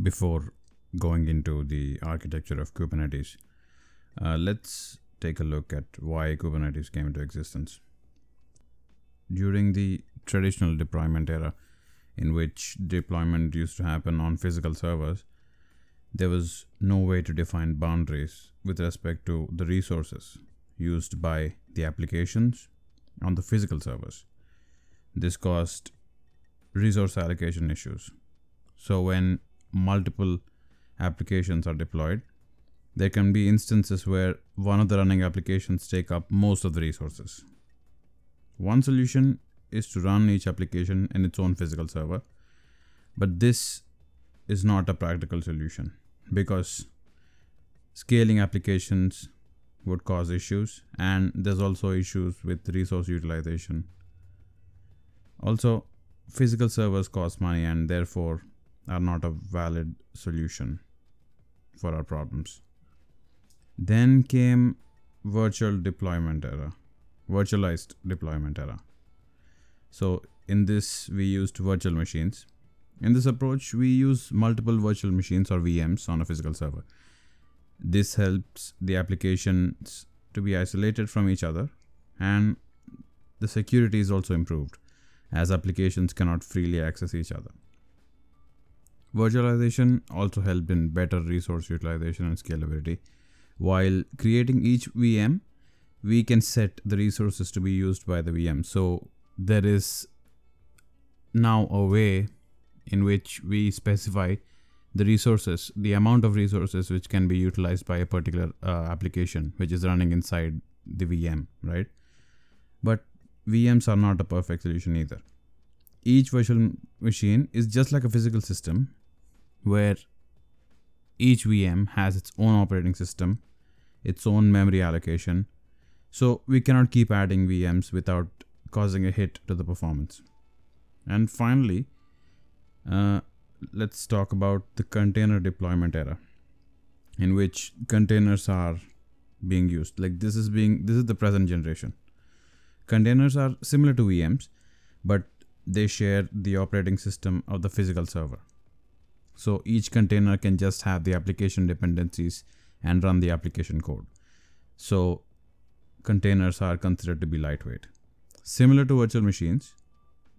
before going into the architecture of Kubernetes, uh, let's take a look at why Kubernetes came into existence. During the traditional deployment era, in which deployment used to happen on physical servers, there was no way to define boundaries with respect to the resources used by the applications on the physical servers. This caused resource allocation issues. So, when multiple applications are deployed, there can be instances where one of the running applications take up most of the resources. One solution is to run each application in its own physical server, but this is not a practical solution because scaling applications would cause issues and there's also issues with resource utilization also physical servers cost money and therefore are not a valid solution for our problems then came virtual deployment era virtualized deployment era so in this we used virtual machines in this approach, we use multiple virtual machines or VMs on a physical server. This helps the applications to be isolated from each other and the security is also improved as applications cannot freely access each other. Virtualization also helped in better resource utilization and scalability. While creating each VM, we can set the resources to be used by the VM. So there is now a way in which we specify the resources, the amount of resources which can be utilized by a particular uh, application which is running inside the VM, right? But VMs are not a perfect solution either. Each virtual machine is just like a physical system where each VM has its own operating system, its own memory allocation. So we cannot keep adding VMs without causing a hit to the performance. And finally, uh, let's talk about the container deployment era in which containers are being used like this is being this is the present generation containers are similar to vms but they share the operating system of the physical server so each container can just have the application dependencies and run the application code so containers are considered to be lightweight similar to virtual machines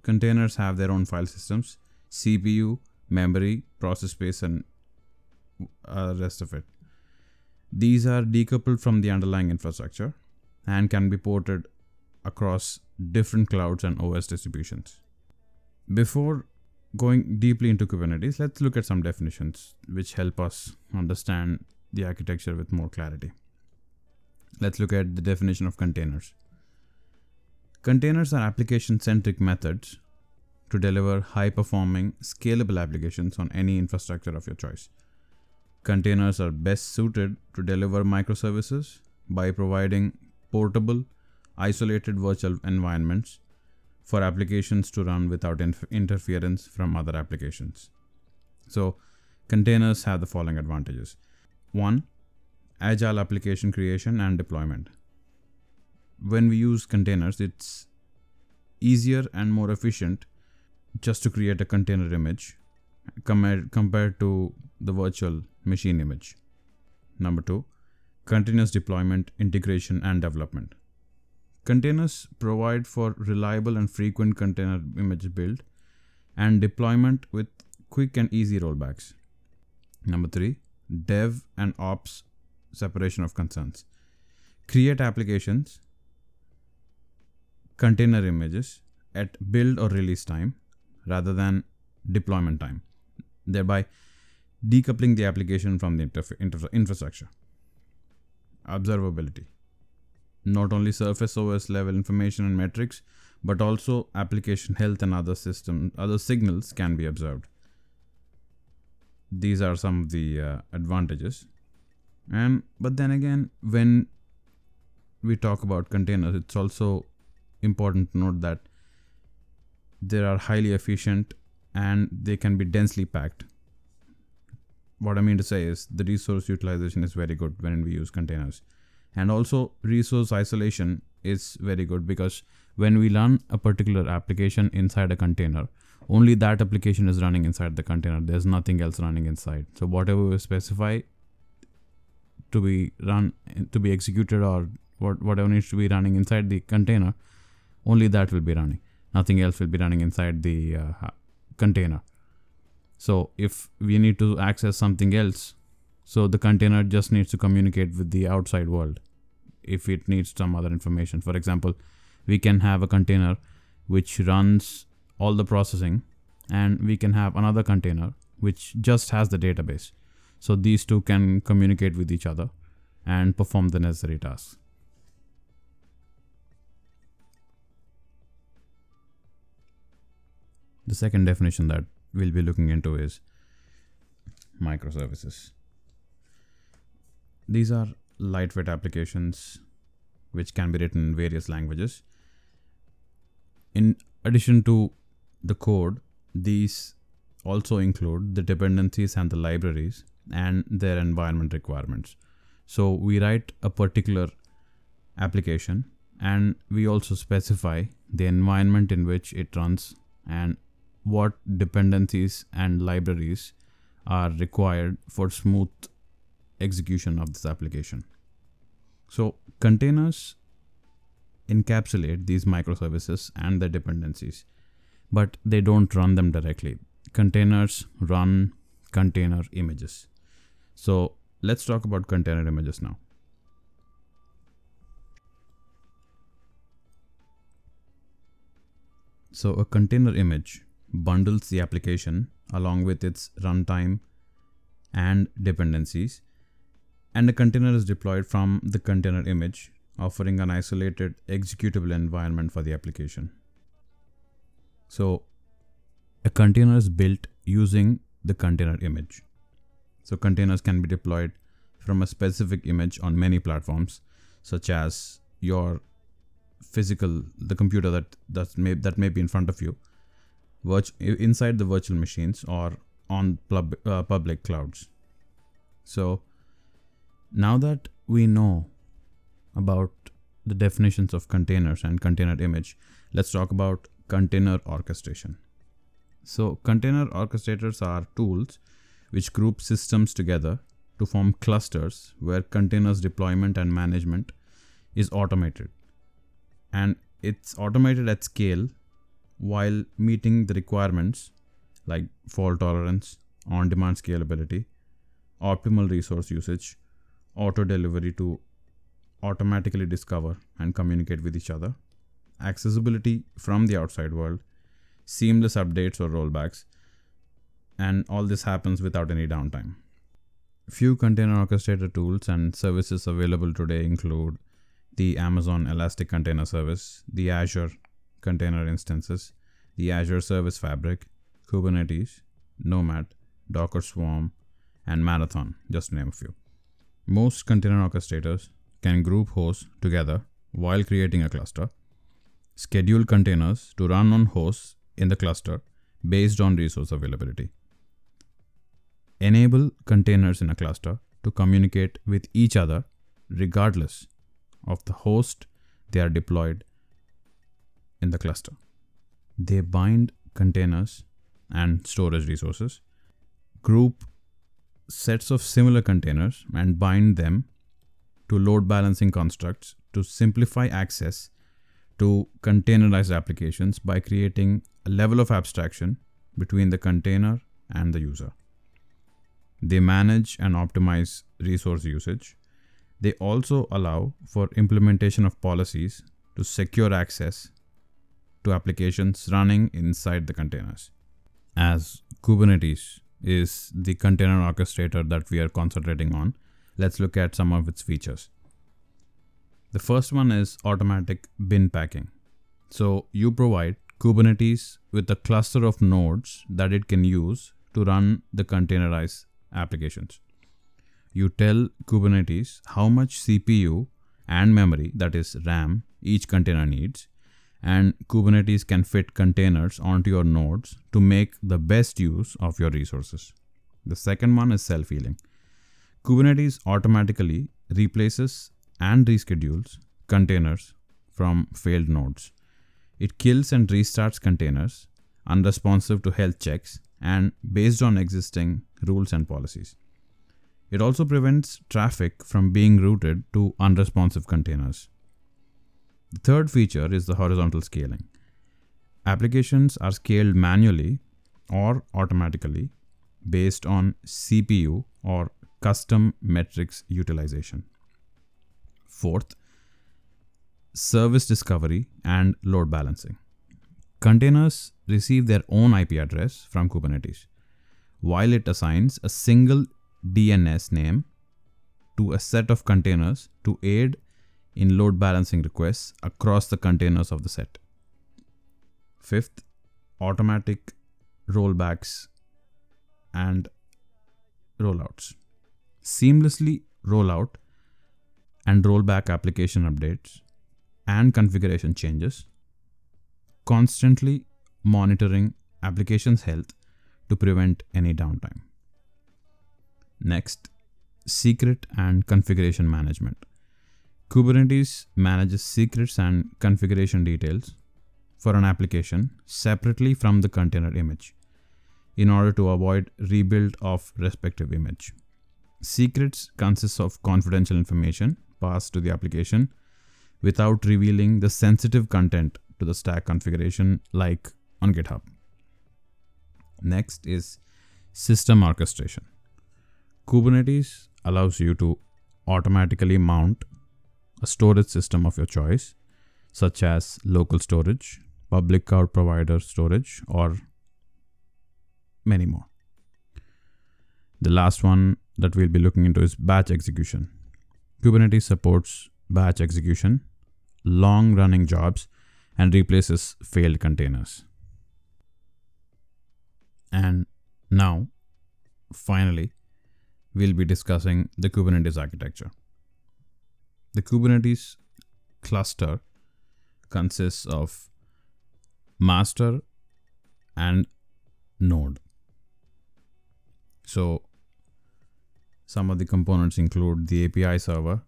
containers have their own file systems CPU, memory, process space, and uh, rest of it. These are decoupled from the underlying infrastructure and can be ported across different clouds and OS distributions. Before going deeply into Kubernetes, let's look at some definitions which help us understand the architecture with more clarity. Let's look at the definition of containers. Containers are application centric methods to deliver high performing, scalable applications on any infrastructure of your choice. Containers are best suited to deliver microservices by providing portable, isolated virtual environments for applications to run without inf- interference from other applications. So, containers have the following advantages 1. Agile application creation and deployment. When we use containers, it's easier and more efficient just to create a container image compared, compared to the virtual machine image. Number two, continuous deployment, integration, and development. Containers provide for reliable and frequent container image build and deployment with quick and easy rollbacks. Number three, dev and ops separation of concerns. Create applications, container images at build or release time rather than deployment time, thereby decoupling the application from the interf- inter- infrastructure. Observability. Not only surface OS level information and metrics, but also application health and other system other signals can be observed. These are some of the uh, advantages. And but then again, when we talk about containers, it's also important to note that they are highly efficient and they can be densely packed what i mean to say is the resource utilization is very good when we use containers and also resource isolation is very good because when we run a particular application inside a container only that application is running inside the container. There's nothing else running inside. So whatever we specify to be run to be executed or what, whatever needs to be running inside the container only that will be running. Nothing else will be running inside the uh, container. So if we need to access something else so the container just needs to communicate with the outside world if it needs some other information. For example we can have a container which runs all the processing and we can have another container which just has the database. So these two can communicate with each other and perform the necessary tasks. The second definition that we'll be looking into is microservices these are lightweight applications which can be written in various languages in addition to the code, these also include the dependencies and the libraries and their environment requirements. So we write a particular application and we also specify the environment in which it runs and what dependencies and libraries are required for smooth execution of this application. So containers encapsulate these microservices and their dependencies, but they don't run them directly. Containers run container images. So let's talk about container images now. So a container image bundles the application along with its runtime and dependencies and a container is deployed from the container image offering an isolated executable environment for the application. So, a container is built using the container image. So, containers can be deployed from a specific image on many platforms, such as your physical, the computer that that may that may be in front of you, virtu- inside the virtual machines or on pub, uh, public clouds. So, now that we know about the definitions of containers and container image, let's talk about container orchestration. So, container orchestrators are tools which group systems together to form clusters where containers deployment and management is automated. And it's automated at scale while meeting the requirements like fault tolerance, on demand scalability, optimal resource usage, auto delivery to automatically discover and communicate with each other, accessibility from the outside world, seamless updates or rollbacks, and all this happens without any downtime. Few container orchestrator tools and services available today include the Amazon Elastic Container Service, the Azure Container Instances, the Azure Service Fabric, Kubernetes, Nomad, Docker Swarm, and Marathon, just to name a few. Most container orchestrators can group hosts together while creating a cluster, schedule containers to run on hosts in the cluster based on resource availability, enable containers in a cluster to communicate with each other regardless of the host they are deployed in the cluster. They bind containers and storage resources, group sets of similar containers and bind them to load balancing constructs to simplify access to containerized applications by creating a level of abstraction between the container and the user. They manage and optimize resource usage. They also allow for implementation of policies to secure access to applications running inside the containers. As Kubernetes is the container orchestrator that we are concentrating on, let's look at some of its features. The first one is automatic bin packing. So you provide Kubernetes with a cluster of nodes that it can use to run the containerized applications. You tell Kubernetes how much CPU and memory, that is RAM, each container needs, and Kubernetes can fit containers onto your nodes to make the best use of your resources. The second one is self healing. Kubernetes automatically replaces and reschedules containers from failed nodes. It kills and restarts containers unresponsive to health checks, and based on existing rules and policies. It also prevents traffic from being routed to unresponsive containers. The third feature is the horizontal scaling. Applications are scaled manually or automatically based on CPU or custom metrics utilization. Fourth, service discovery and load balancing. Containers receive their own IP address from Kubernetes, while it assigns a single DNS name to a set of containers to aid in load balancing requests across the containers of the set. Fifth, automatic rollbacks and rollouts. Seamlessly roll out and roll back application updates and configuration changes, constantly monitoring application's health to prevent any downtime. Next, secret and configuration management. Kubernetes manages secrets and configuration details for an application separately from the container image in order to avoid rebuild of respective image. Secrets consists of confidential information passed to the application without revealing the sensitive content to the stack configuration like on GitHub. Next is system orchestration. Kubernetes allows you to automatically mount a storage system of your choice, such as local storage, public cloud provider storage, or many more. The last one that we'll be looking into is batch execution. Kubernetes supports batch execution, long running jobs, and replaces failed containers. And now, finally, we'll be discussing the Kubernetes architecture. The Kubernetes cluster consists of master and node. So, some of the components include the API server,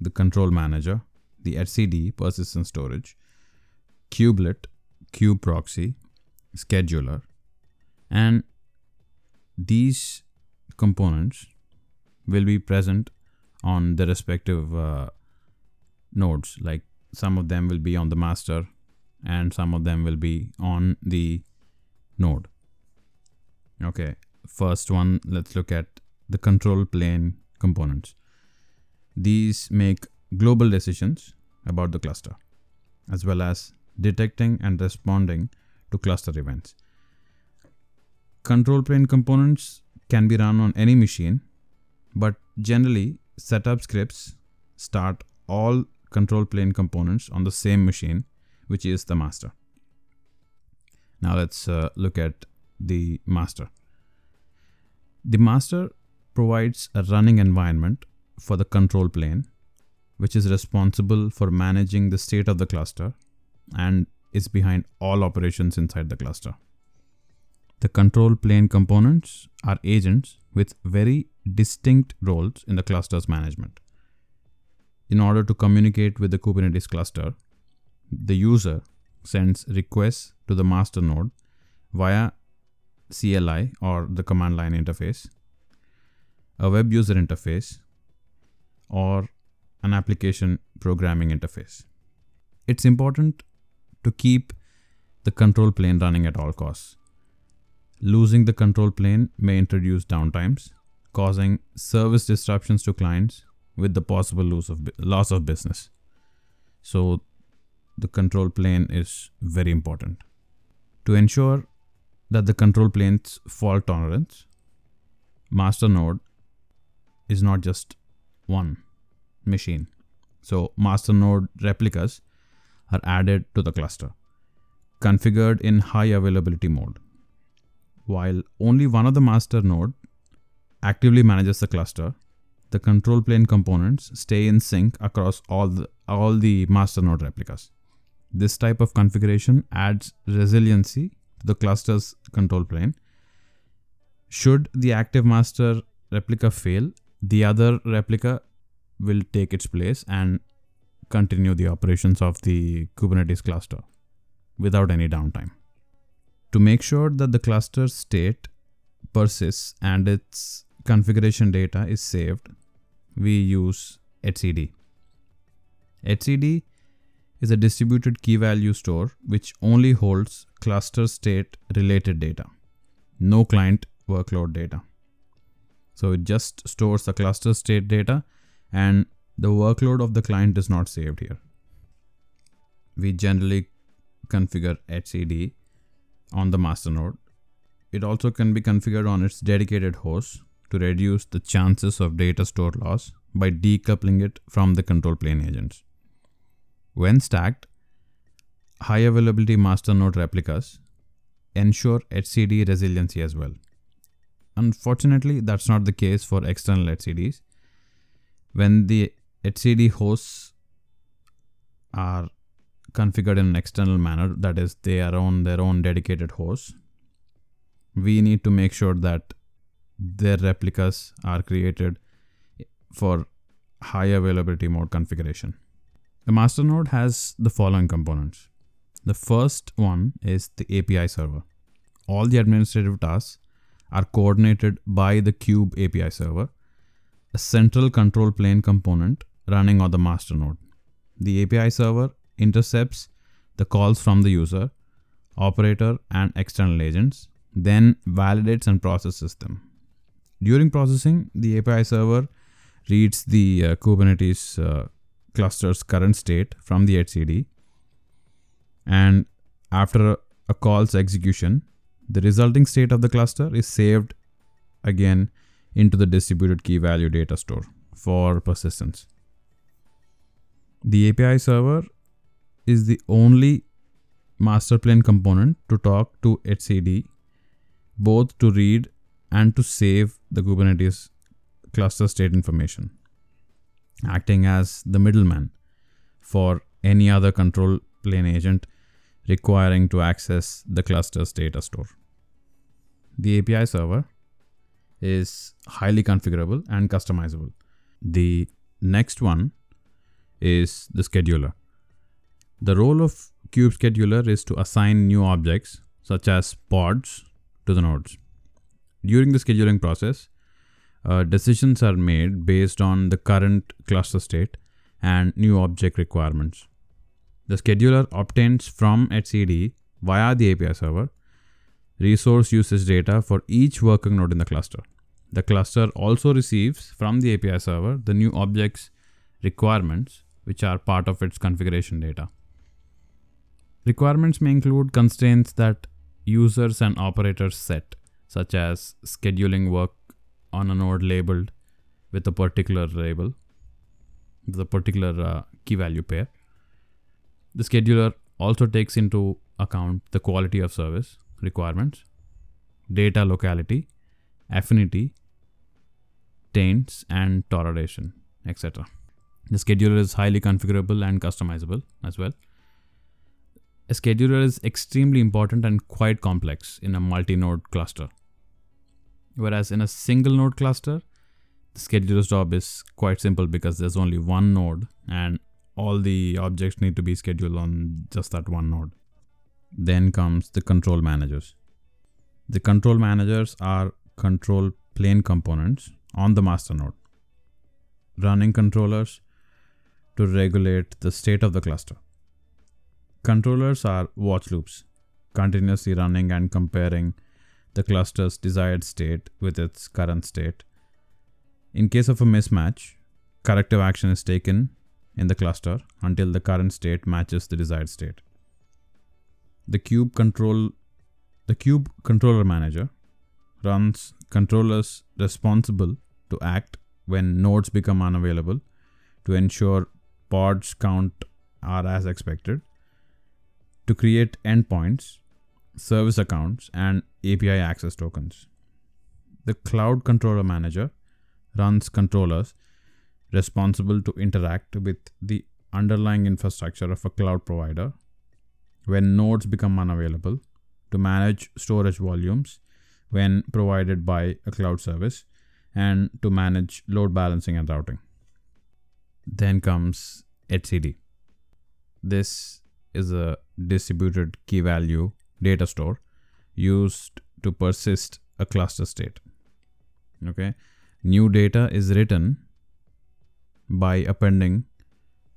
the control manager, the etcd persistent storage, kubelet, kubeproxy, scheduler, and these components will be present on the respective uh, nodes. Like some of them will be on the master, and some of them will be on the node. Okay, first one, let's look at the control plane components. These make global decisions about the cluster, as well as detecting and responding to cluster events. Control plane components can be run on any machine, but generally, setup scripts start all control plane components on the same machine, which is the master. Now let's uh, look at the master. The master provides a running environment for the control plane, which is responsible for managing the state of the cluster and is behind all operations inside the cluster. The control plane components are agents with very distinct roles in the cluster's management. In order to communicate with the Kubernetes cluster, the user sends requests to the master node via CLI or the command line interface a web user interface, or an application programming interface. It's important to keep the control plane running at all costs. Losing the control plane may introduce downtimes, causing service disruptions to clients with the possible loss of, loss of business. So, the control plane is very important. To ensure that the control plane's fault tolerance, master node is not just one machine. So master node replicas are added to the cluster, configured in high availability mode. While only one of the master node actively manages the cluster, the control plane components stay in sync across all the, all the master node replicas. This type of configuration adds resiliency to the cluster's control plane. Should the active master replica fail, the other replica will take its place and continue the operations of the Kubernetes cluster without any downtime. To make sure that the cluster state persists and its configuration data is saved, we use etcd. etcd is a distributed key value store which only holds cluster state related data, no client workload data. So it just stores the cluster state data and the workload of the client is not saved here. We generally configure etcd on the master node. It also can be configured on its dedicated host to reduce the chances of data store loss by decoupling it from the control plane agents. When stacked, high availability master node replicas ensure etcd resiliency as well. Unfortunately, that's not the case for external etcds. When the etcd hosts are configured in an external manner, that is, they are on their own dedicated hosts, we need to make sure that their replicas are created for high availability mode configuration. The master node has the following components. The first one is the API server. All the administrative tasks are coordinated by the Kube API server, a central control plane component running on the master node. The API server intercepts the calls from the user, operator, and external agents, then validates and processes them. During processing, the API server reads the uh, Kubernetes uh, cluster's current state from the etcd, and after a, a call's execution, the resulting state of the cluster is saved again into the distributed key value data store for persistence. The API server is the only master plane component to talk to etcd both to read and to save the Kubernetes cluster state information, acting as the middleman for any other control plane agent requiring to access the cluster's data store. The API server is highly configurable and customizable. The next one is the scheduler. The role of Kube Scheduler is to assign new objects such as pods to the nodes. During the scheduling process, uh, decisions are made based on the current cluster state and new object requirements. The scheduler obtains from etcd via the API server resource usage data for each working node in the cluster. The cluster also receives from the API server the new objects requirements which are part of its configuration data. Requirements may include constraints that users and operators set, such as scheduling work on a node labeled with a particular label, with a particular uh, key value pair. The scheduler also takes into account the quality of service requirements, data locality, affinity, taints, and toleration, etc. The scheduler is highly configurable and customizable as well. A scheduler is extremely important and quite complex in a multi node cluster. Whereas in a single node cluster, the scheduler's job is quite simple because there's only one node and all the objects need to be scheduled on just that one node. Then comes the control managers. The control managers are control plane components on the master node, running controllers to regulate the state of the cluster. Controllers are watch loops, continuously running and comparing the cluster's desired state with its current state. In case of a mismatch, corrective action is taken in the cluster until the current state matches the desired state. The kube control the kube controller manager runs controllers responsible to act when nodes become unavailable to ensure pods count are as expected to create endpoints, service accounts, and API access tokens. The Cloud Controller Manager runs controllers responsible to interact with the underlying infrastructure of a cloud provider when nodes become unavailable, to manage storage volumes when provided by a cloud service, and to manage load balancing and routing. Then comes etcd. This is a distributed key value data store used to persist a cluster state. Okay, new data is written by appending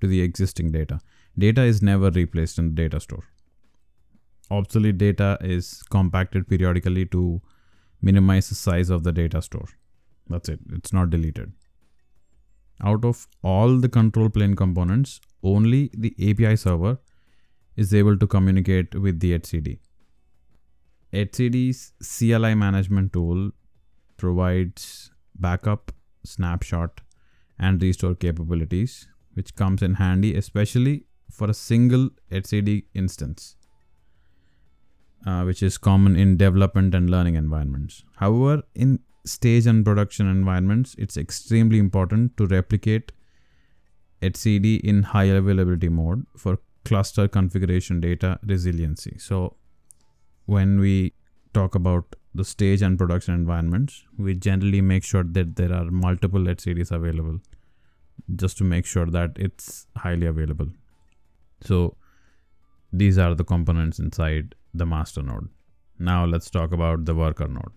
to the existing data. Data is never replaced in the data store. Obsolete data is compacted periodically to minimize the size of the data store. That's it, it's not deleted. Out of all the control plane components, only the API server is able to communicate with the etcd. Etcd's CLI management tool provides backup, snapshot, and restore capabilities, which comes in handy especially for a single etcd instance. Uh, which is common in development and learning environments. However, in stage and production environments, it's extremely important to replicate etcd in high availability mode for cluster configuration data resiliency. So, when we talk about the stage and production environments, we generally make sure that there are multiple etcds available just to make sure that it's highly available. So, these are the components inside the master node. Now, let's talk about the worker node.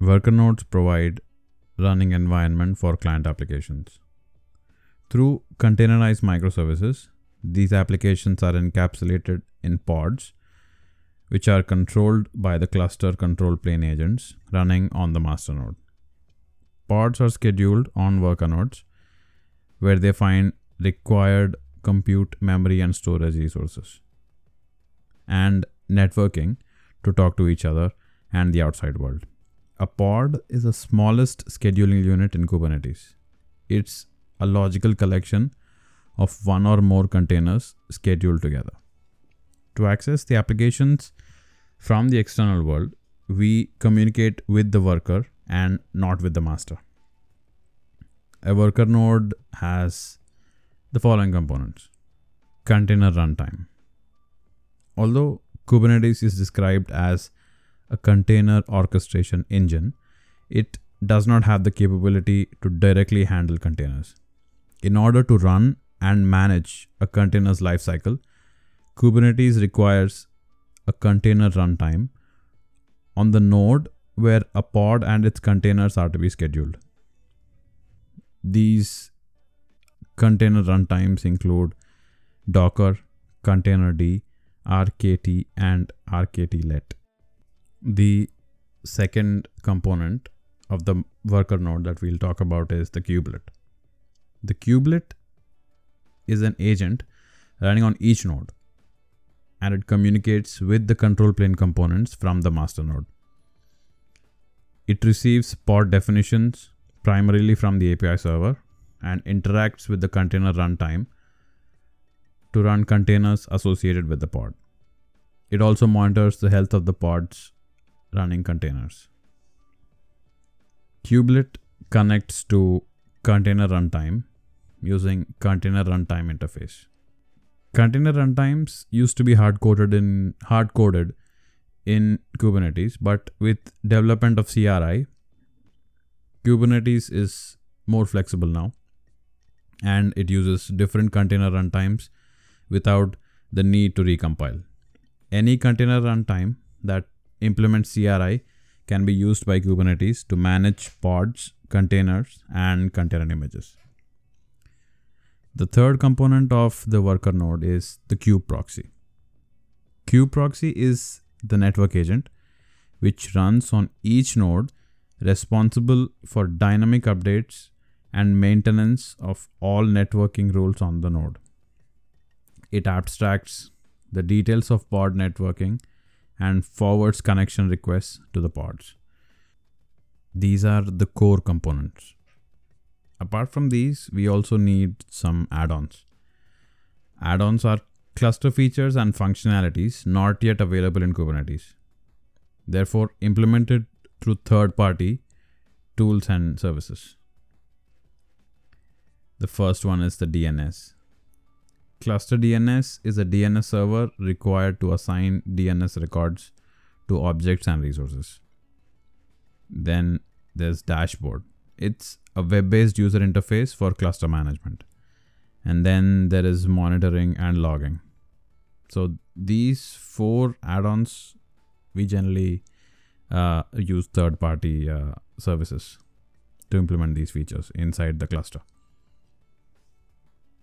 Worker nodes provide running environment for client applications. Through containerized microservices, these applications are encapsulated in pods, which are controlled by the cluster control plane agents running on the master node. Pods are scheduled on worker nodes, where they find required compute memory and storage resources, and networking to talk to each other and the outside world. A pod is the smallest scheduling unit in Kubernetes. It's a logical collection of one or more containers scheduled together. To access the applications from the external world, we communicate with the worker and not with the master. A worker node has the following components container runtime. Although Kubernetes is described as a container orchestration engine, it does not have the capability to directly handle containers. In order to run and manage a container's lifecycle, Kubernetes requires a container runtime on the node where a pod and its containers are to be scheduled. These container runtimes include Docker, Containerd, RKT, and RKTlet. The second component of the worker node that we'll talk about is the kubelet. The kubelet is an agent running on each node and it communicates with the control plane components from the master node. It receives pod definitions primarily from the API server and interacts with the container runtime to run containers associated with the pod. It also monitors the health of the pods running containers. Kubelet connects to container runtime using container runtime interface. Container runtimes used to be hard coded in hard coded in Kubernetes, but with development of CRI, Kubernetes is more flexible now and it uses different container runtimes without the need to recompile. Any container runtime that implement CRI can be used by Kubernetes to manage pods, containers, and container images. The third component of the worker node is the kube proxy. Proxy is the network agent which runs on each node responsible for dynamic updates and maintenance of all networking rules on the node. It abstracts the details of pod networking and forwards connection requests to the pods. These are the core components. Apart from these, we also need some add ons. Add ons are cluster features and functionalities not yet available in Kubernetes, therefore, implemented through third party tools and services. The first one is the DNS. Cluster DNS is a DNS server required to assign DNS records to objects and resources. Then there's Dashboard. It's a web based user interface for cluster management. And then there is monitoring and logging. So these four add ons we generally uh, use third party uh, services to implement these features inside the cluster